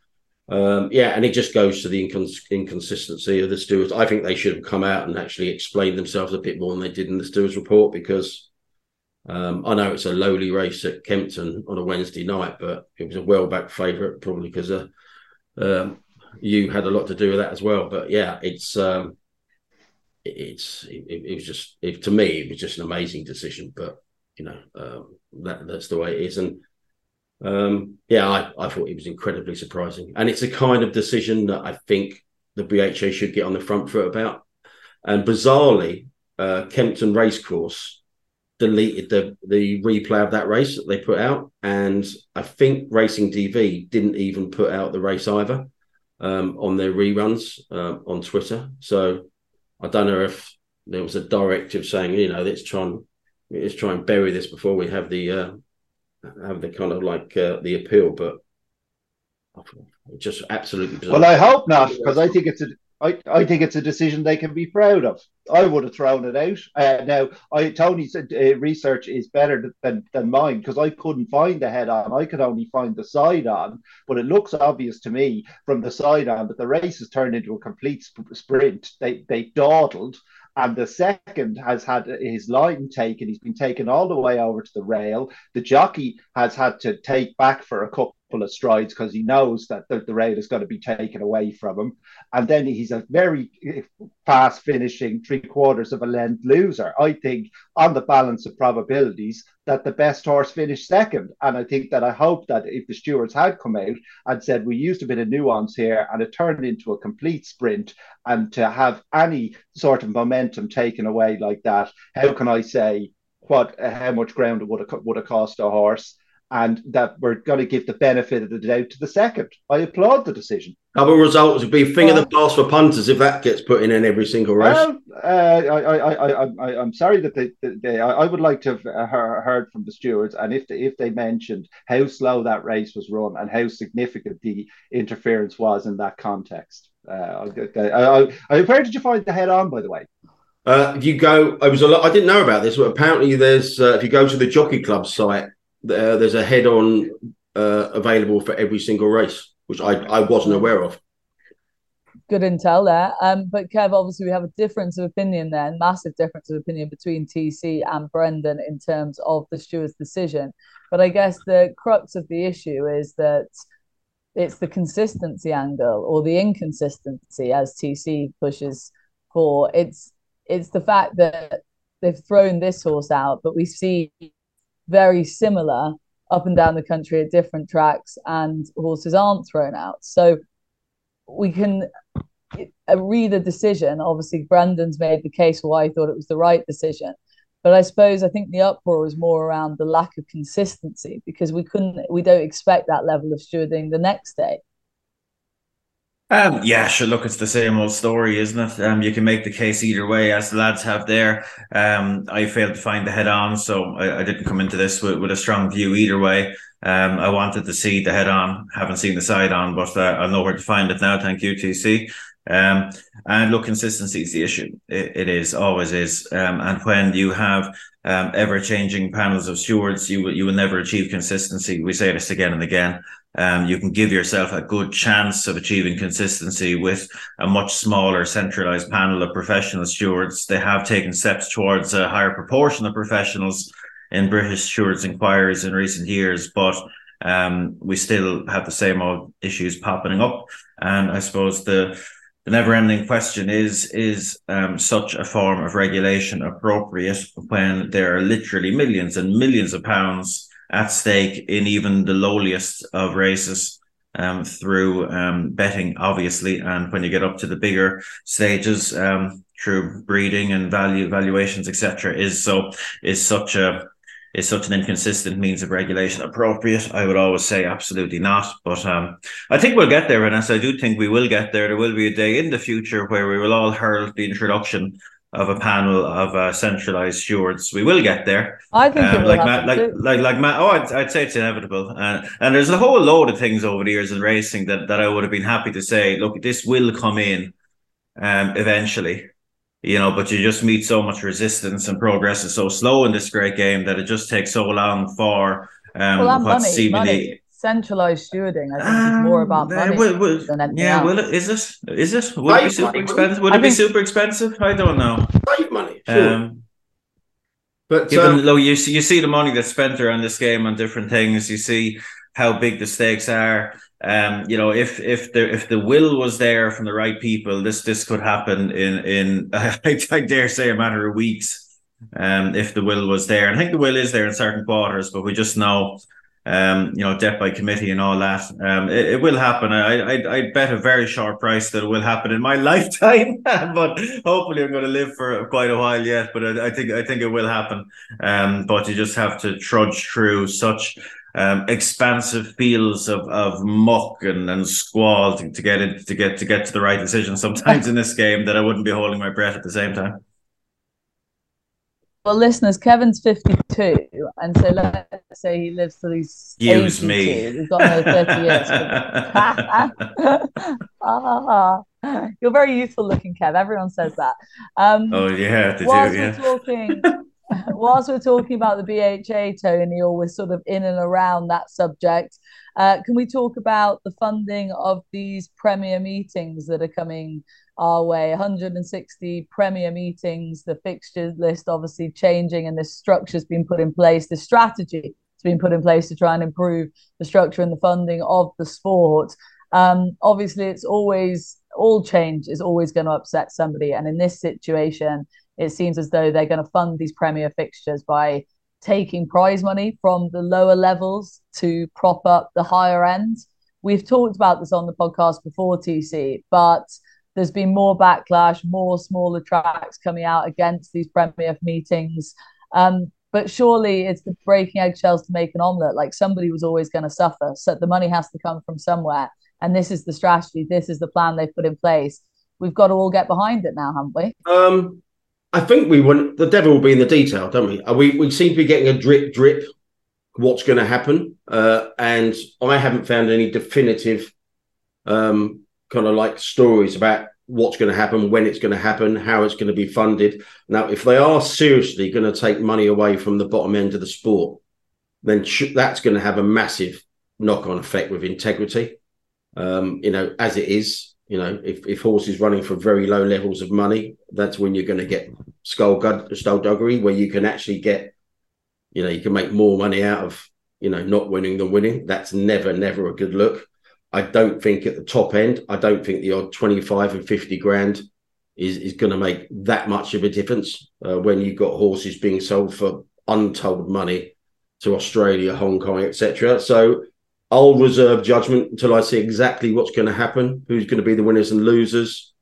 D: Um, yeah, and it just goes to the incons- inconsistency of the stewards. I think they should have come out and actually explained themselves a bit more than they did in the stewards report because um, I know it's a lowly race at Kempton on a Wednesday night, but it was a well back favourite, probably because of um, you had a lot to do with that as well. But yeah, it's um, it's it, it, was just it, to me it was just an amazing decision. But you know um, that that's the way it is, and um, yeah, I, I thought it was incredibly surprising, and it's a kind of decision that I think the BHA should get on the front foot about. And bizarrely, uh, Kempton Racecourse deleted the the replay of that race that they put out, and I think Racing TV didn't even put out the race either um, on their reruns uh, on Twitter. So I don't know if there was a directive saying, you know, let's try and let's try and bury this before we have the uh, have the kind of like uh, the appeal, but just absolutely bizarre.
B: Well, I hope not because I think it's a I, I think it's a decision they can be proud of. I would have thrown it out. Uh, now, I Tony's uh, research is better than, than mine because I couldn't find the head on. I could only find the side on. But it looks obvious to me from the side on that the race has turned into a complete sp- sprint. They they dawdled, and the second has had his line taken. He's been taken all the way over to the rail. The jockey has had to take back for a couple of strides because he knows that the, the rail is going to be taken away from him. And then he's a very eh, fast finishing three quarters of a length loser. I think on the balance of probabilities that the best horse finished second. And I think that I hope that if the stewards had come out and said we used a bit of nuance here and it turned into a complete sprint and to have any sort of momentum taken away like that, how can I say what eh, how much ground it would have would have cost a horse? And that we're going to give the benefit of the doubt to the second. I applaud the decision.
D: Other results would be finger well, the pass for punters if that gets put in in every single race. Well,
B: uh, I, I, I, I, I'm sorry that they, they, I would like to have heard from the stewards, and if they, if they mentioned how slow that race was run and how significant the interference was in that context. Uh, I, I, where did you find the head on, by the way?
D: Uh, you go. I was a lot. I didn't know about this, but apparently there's. Uh, if you go to the Jockey Club site, uh, there's a head on uh, available for every single race which I, I wasn't aware of.
A: Good intel there. Um, but Kev, obviously we have a difference of opinion there, a massive difference of opinion between TC and Brendan in terms of the steward's decision. But I guess the crux of the issue is that it's the consistency angle or the inconsistency as TC pushes for. It's it's the fact that they've thrown this horse out, but we see very similar up and down the country at different tracks and horses aren't thrown out. So we can uh, read a decision. Obviously, Brendan's made the case why he thought it was the right decision. But I suppose I think the uproar is more around the lack of consistency because we couldn't, we don't expect that level of stewarding the next day.
C: Um, yeah, sure. Look, it's the same old story, isn't it? Um, you can make the case either way, as the lads have there. Um, I failed to find the head on, so I, I didn't come into this with, with a strong view either way. Um, I wanted to see the head on, haven't seen the side on, but uh, I know where to find it now. Thank you, TC. Um, and look, consistency is the issue. It, it is, always is. Um, and when you have um, ever changing panels of stewards, you will, you will never achieve consistency. We say this again and again. Um, you can give yourself a good chance of achieving consistency with a much smaller centralized panel of professional stewards. They have taken steps towards a higher proportion of professionals in British stewards inquiries in recent years, but um, we still have the same old issues popping up. And I suppose the the never-ending question is: Is um, such a form of regulation appropriate when there are literally millions and millions of pounds at stake in even the lowliest of races um, through um, betting, obviously. And when you get up to the bigger stages, um, through breeding and value valuations, etc., is so is such a is such an inconsistent means of regulation appropriate? I would always say absolutely not. But um, I think we'll get there, and as I do think we will get there, there will be a day in the future where we will all herald the introduction of a panel of uh, centralized stewards. We will get there.
A: I think
C: um, like, Matt, like, like like Matt. Oh, I'd, I'd say it's inevitable. Uh, and there's a whole load of things over the years in racing that that I would have been happy to say. Look, this will come in um, eventually. You know, but you just meet so much resistance and progress is so slow in this great game that it just takes so long for um, well,
A: what's money, seemingly. Money centralized stewarding. I think um, it's more about money uh, will, will, than anything
C: Yeah,
A: else.
C: will it? Is it? Is it? Would it be super money, expensive? Would I it be super expensive? I don't know.
D: Save money, sure. Um,
C: but given, um, low, you see, you see the money that's spent around this game on different things. You see how big the stakes are. Um, you know, if if the if the will was there from the right people, this this could happen in in I, I dare say a matter of weeks. Um, if the will was there, I think the will is there in certain quarters, but we just know um, you know, debt by committee and all that. Um, it, it will happen. I, I I bet a very short price that it will happen in my lifetime, but hopefully I'm going to live for quite a while yet. But I, I think I think it will happen. Um, but you just have to trudge through such um, expansive fields of, of muck and, and squall to, to get it to get to get to the right decision sometimes in this game that I wouldn't be holding my breath at the same time.
A: Well, listeners, Kevin's 52, and so let's say he lives till he's
C: Use 82. me.
A: He's got another 30 years. ah, you're very youthful looking, Kev. Everyone says that.
C: Um, oh, yeah,
A: whilst
C: do,
A: yeah. We're talking, whilst we're talking about the BHA, Tony, or we're sort of in and around that subject, uh, can we talk about the funding of these premier meetings that are coming our way? 160 premier meetings the fixtures list obviously changing and the structure's been put in place the strategy has been put in place to try and improve the structure and the funding of the sport. Um, obviously it's always all change is always going to upset somebody and in this situation it seems as though they're going to fund these premier fixtures by taking prize money from the lower levels to prop up the higher end we've talked about this on the podcast before tc but there's been more backlash, more smaller tracks coming out against these Premier meetings. Um, but surely it's the breaking eggshells to make an omelette. Like somebody was always going to suffer. So the money has to come from somewhere. and this is the strategy, this is the plan they've put in place. We've got to all get behind it now, haven't we?
D: Um, I think we want the devil will be in the detail, don't we? Uh, we we seem to be getting a drip drip what's going to happen, uh, and I haven't found any definitive um, kind of like stories about what's going to happen, when it's going to happen, how it's going to be funded. Now, if they are seriously going to take money away from the bottom end of the sport, then sh- that's going to have a massive knock-on effect with integrity. Um, you know, as it is, you know, if, if horses running for very low levels of money, that's when you're going to get skull skullduggery, where you can actually get, you know, you can make more money out of, you know, not winning than winning. That's never, never a good look. I don't think at the top end, I don't think the odd 25 and 50 grand is, is going to make that much of a difference uh, when you've got horses being sold for untold money to Australia, Hong Kong, etc. So I'll reserve judgment until I see exactly what's going to happen, who's going to be the winners and losers,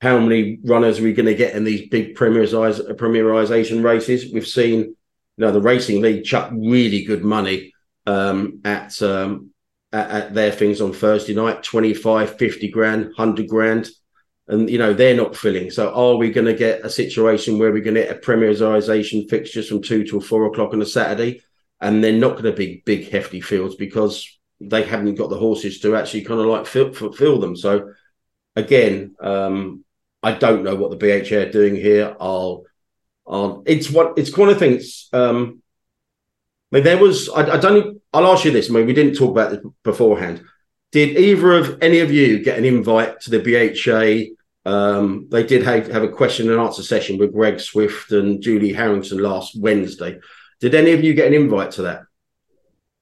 D: how many runners are we going to get in these big premierization races. We've seen, you know, the racing league chuck really good money um, at um, at, at their things on Thursday night 25, 50 grand, 100 grand. And, you know, they're not filling. So are we going to get a situation where we're going to get a premierisation fixtures from two till four o'clock on a Saturday? And they're not going to be big, hefty fields because they haven't got the horses to actually kind of like fill, fulfill them. So, again, um, I don't know what the BHA are doing here. I'll, I'll it's what it's one of things. Um, I mean, there was, I, I don't, I'll ask you this. I mean, we didn't talk about this beforehand. Did either of any of you get an invite to the BHA? Um, they did have, have a question and answer session with Greg Swift and Julie Harrington last Wednesday. Did any of you get an invite to that?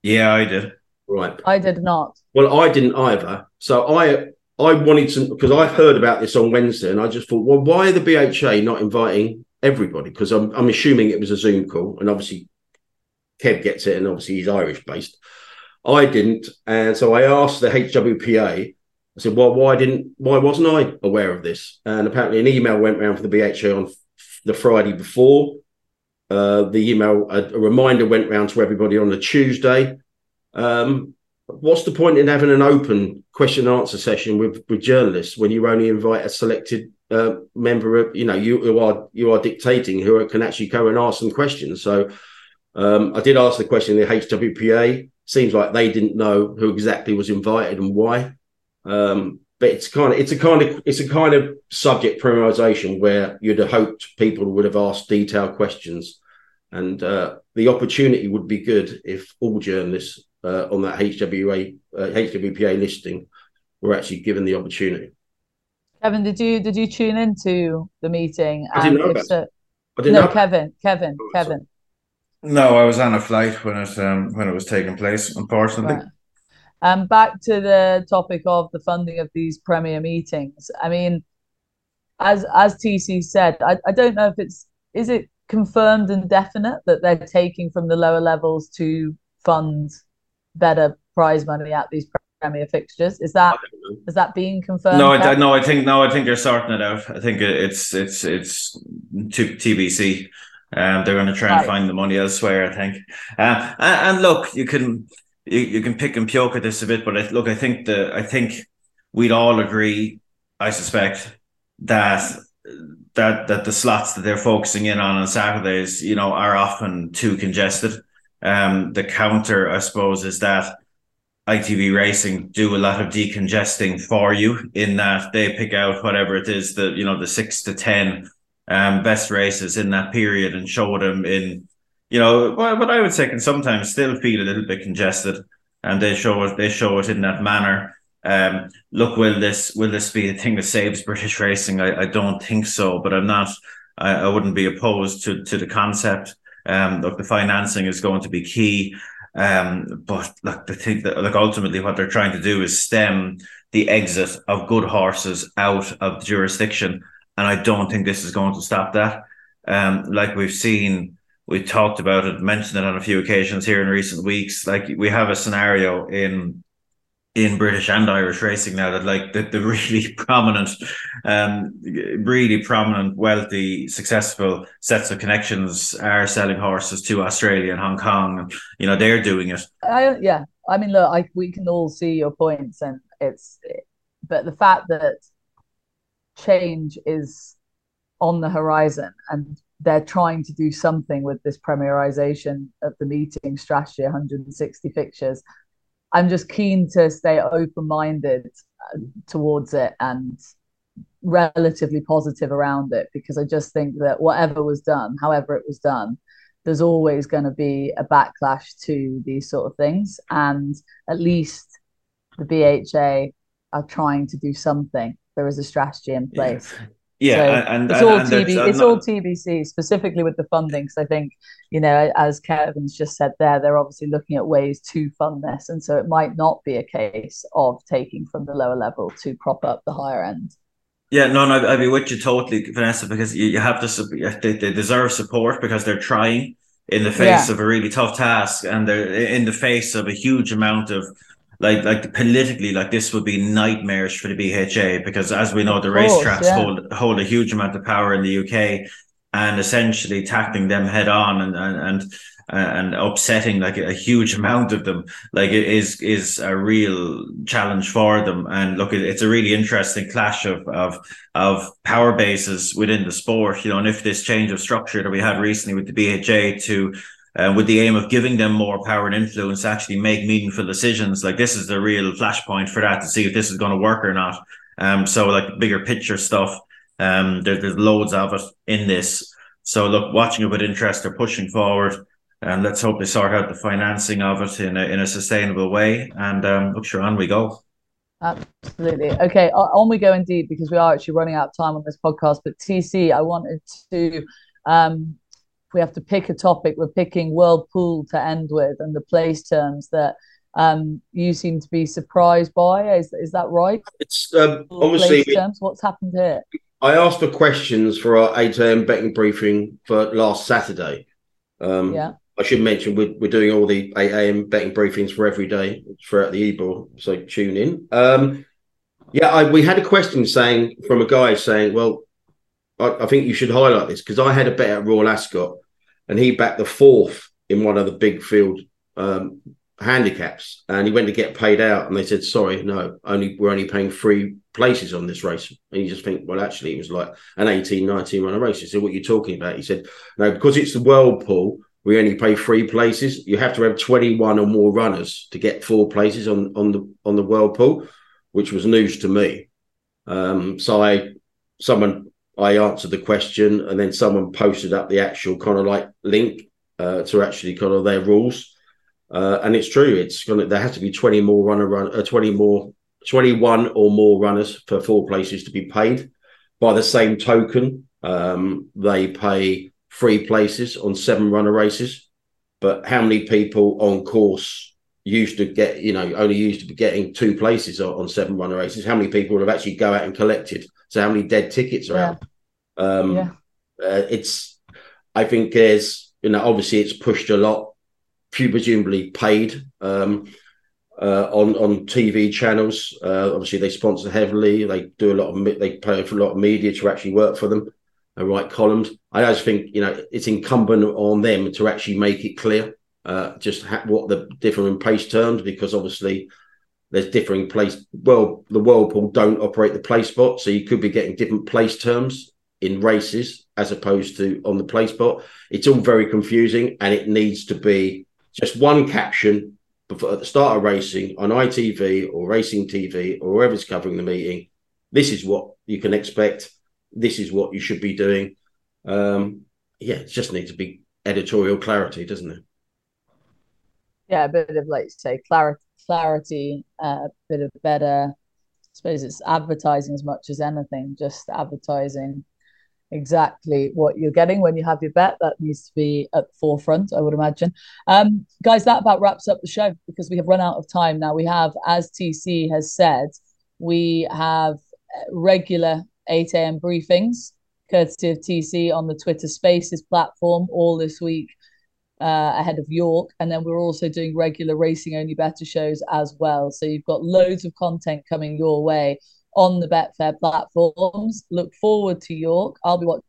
C: Yeah, I did.
D: Right.
A: I did not.
D: Well, I didn't either. So I I wanted to because I've heard about this on Wednesday and I just thought, well, why are the BHA not inviting everybody? Because I'm I'm assuming it was a Zoom call and obviously Kev gets it, and obviously he's Irish based. I didn't, and so I asked the HWPA. I said, "Well, why didn't? Why wasn't I aware of this?" And apparently, an email went around for the BHA on the Friday before. Uh, the email, a, a, reminder went round to everybody on the Tuesday. Um, what's the point in having an open question and answer session with, with journalists when you only invite a selected uh, member of, you know, you, are you are dictating who can actually go and ask some questions. So um, I did ask the question the HWPA. Seems like they didn't know who exactly was invited and why. Um, but it's kind of it's a kind of it's a kind of subject premierisation where you'd have hoped people would have asked detailed questions, and uh, the opportunity would be good if all journalists uh, on that HWA uh, HWPA listing were actually given the opportunity.
A: Kevin, did you did you tune into the meeting?
D: I didn't know about. So, I didn't
A: no,
D: know.
A: Kevin, Kevin, oh, Kevin.
C: No, I was on a flight when it um, when it was taking place. Unfortunately. Right.
A: Um, back to the topic of the funding of these premier meetings. I mean, as as TC said, I, I don't know if it's is it confirmed and definite that they're taking from the lower levels to fund better prize money at these premier fixtures. Is that is that being confirmed?
C: No, I, no, I think no, I think they're sorting it out. I think it's it's it's to TBC. Um, they're going to try and right. find the money elsewhere, I think. Uh, and, and, look, you can you, you can pick and poke at this a bit, but I, look, I think the I think we'd all agree, I suspect, that that that the slots that they're focusing in on on Saturdays, you know, are often too congested. Um, the counter, I suppose, is that ITV Racing do a lot of decongesting for you in that they pick out whatever it is that you know the six to ten um, best races in that period and show them in, you know, what I would say can sometimes still feel a little bit congested, and they show it. They show it in that manner. Um, look, will this will this be a thing that saves British racing? I, I don't think so, but I'm not. I, I wouldn't be opposed to to the concept. Um, look, the financing is going to be key. Um, but look, the thing that like ultimately what they're trying to do is stem the exit of good horses out of the jurisdiction and I don't think this is going to stop that. Um, like we've seen, we talked about it, mentioned it on a few occasions here in recent weeks. Like we have a scenario in in British and Irish racing now that like the, the really prominent, um, really prominent, wealthy, successful sets of connections are selling horses to Australia and Hong Kong. You know, they're doing it.
A: I, yeah, I mean, look, I, we can all see your points, and it's, but the fact that change is on the horizon and they're trying to do something with this premierization of the meeting strategy 160 fixtures i'm just keen to stay open-minded uh, towards it and relatively positive around it because i just think that whatever was done however it was done there's always going to be a backlash to these sort of things. And at least the bha are trying to do something. There is a strategy in place.
C: Yeah,
A: so
C: and,
A: it's all
C: and
A: TB, it's all TBC specifically with the funding. Because I think you know, as Kevin's just said there, they're obviously looking at ways to fund this, and so it might not be a case of taking from the lower level to prop up the higher end.
C: Yeah, no, no, I'd be with you totally, Vanessa, because you, you have to they, they deserve support because they're trying in the face yeah. of a really tough task, and they're in the face of a huge amount of like like politically like this would be nightmarish for the BHA because as we know the racetracks yeah. hold hold a huge amount of power in the UK and essentially tackling them head on and and and, and upsetting like a huge amount of them like it is is a real challenge for them and look it's a really interesting clash of of of power bases within the sport you know and if this change of structure that we had recently with the BHA to uh, with the aim of giving them more power and influence to actually make meaningful decisions. Like this is the real flashpoint for that to see if this is going to work or not. Um, so like bigger picture stuff. Um, there, there's loads of it in this. So look, watching it with interest, they're pushing forward, and let's hope they sort out the financing of it in a in a sustainable way. And um, look, sure, on we go.
A: Absolutely. Okay, on we go indeed, because we are actually running out of time on this podcast. But TC, I wanted to um, if we have to pick a topic, we're picking World Pool to end with and the place terms that um, you seem to be surprised by. Is is that right?
D: It's um, obviously
A: terms. What's happened here?
D: I asked for questions for our 8 a.m. betting briefing for last Saturday. Um,
A: yeah.
D: I should mention we're, we're doing all the 8 a.m. betting briefings for every day throughout the EBOR, so tune in. Um, yeah, I, we had a question saying from a guy saying, well, I, I think you should highlight this because I had a bet at Royal Ascot and he backed the fourth in one of the big field um, handicaps and he went to get paid out and they said sorry no only we're only paying three places on this race. And you just think well actually it was like an 18 19 runner race he said what are you talking about? He said no because it's the World Pool we only pay three places. You have to have 21 or more runners to get four places on on the on the World Pool which was news to me. Um, so i someone I answered the question, and then someone posted up the actual kind of like link uh, to actually kind of their rules. Uh, and it's true. It's gonna there has to be twenty more runner run, uh, twenty more, twenty one or more runners for four places to be paid. By the same token, um, they pay three places on seven runner races. But how many people on course used to get, you know, only used to be getting two places on, on seven runner races? How many people have actually go out and collected? So how many dead tickets are yeah. out? Um, yeah. Uh, it's, I think there's, you know, obviously it's pushed a lot, presumably paid um, uh, on on TV channels. Uh, obviously, they sponsor heavily. They do a lot of they pay for a lot of media to actually work for them and write columns. I just think you know it's incumbent on them to actually make it clear uh, just ha- what the different place terms because obviously there's differing place. Well, the World Pool don't operate the Placepot, so you could be getting different place terms in races as opposed to on the Placepot. It's all very confusing and it needs to be just one caption before, at the start of racing on ITV or Racing TV or whoever's covering the meeting. This is what you can expect. This is what you should be doing. Um, yeah, it just needs to be editorial clarity, doesn't it?
A: Yeah, a bit of like say clarity, clarity, a uh, bit of better. I suppose it's advertising as much as anything, just advertising exactly what you're getting when you have your bet. That needs to be at the forefront, I would imagine. Um, guys, that about wraps up the show because we have run out of time now. We have, as TC has said, we have regular 8 a.m. briefings, courtesy of TC on the Twitter Spaces platform all this week. Uh, ahead of York, and then we're also doing regular racing only better shows as well. So you've got loads of content coming your way on the Betfair platforms. Look forward to York. I'll be watching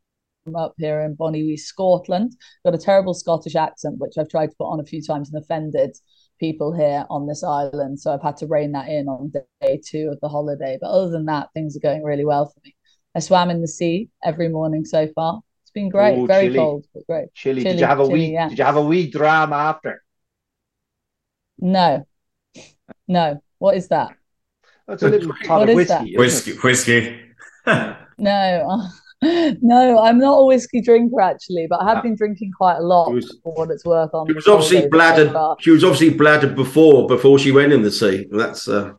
A: up here in Bonnywee, Scotland. Got a terrible Scottish accent, which I've tried to put on a few times and offended people here on this island. So I've had to rein that in on day two of the holiday. But other than that, things are going really well for me. I swam in the sea every morning so far. It's been great.
B: Ooh,
A: Very
B: chilly.
A: cold, but great.
B: Chilly.
A: Chilly,
B: Did you have a
A: chilly,
B: wee?
A: yeah.
B: Did you have a wee dram after?
A: No, no. What is that?
B: That's a little tot of
A: that?
B: whiskey. isn't
C: Whiskey, whiskey.
A: No, no. I'm not a whiskey drinker actually, but I have
B: Ah.
A: been drinking quite a lot
D: was-
A: for what it's worth. On
D: She was obviously
A: holiday so
D: bladdered. She was obviously bladdered before before she went in the sea. That's uh,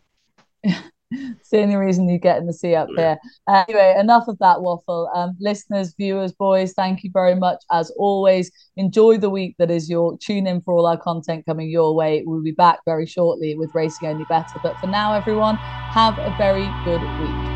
A: It's the only reason you get in the sea up here. Uh, anyway, enough of that waffle. Um, listeners, viewers, boys, thank you very much. As always, enjoy the week that is your tune in for all our content coming your way. We'll be back very shortly with Racing Only Better. But for now, everyone, have a very good week.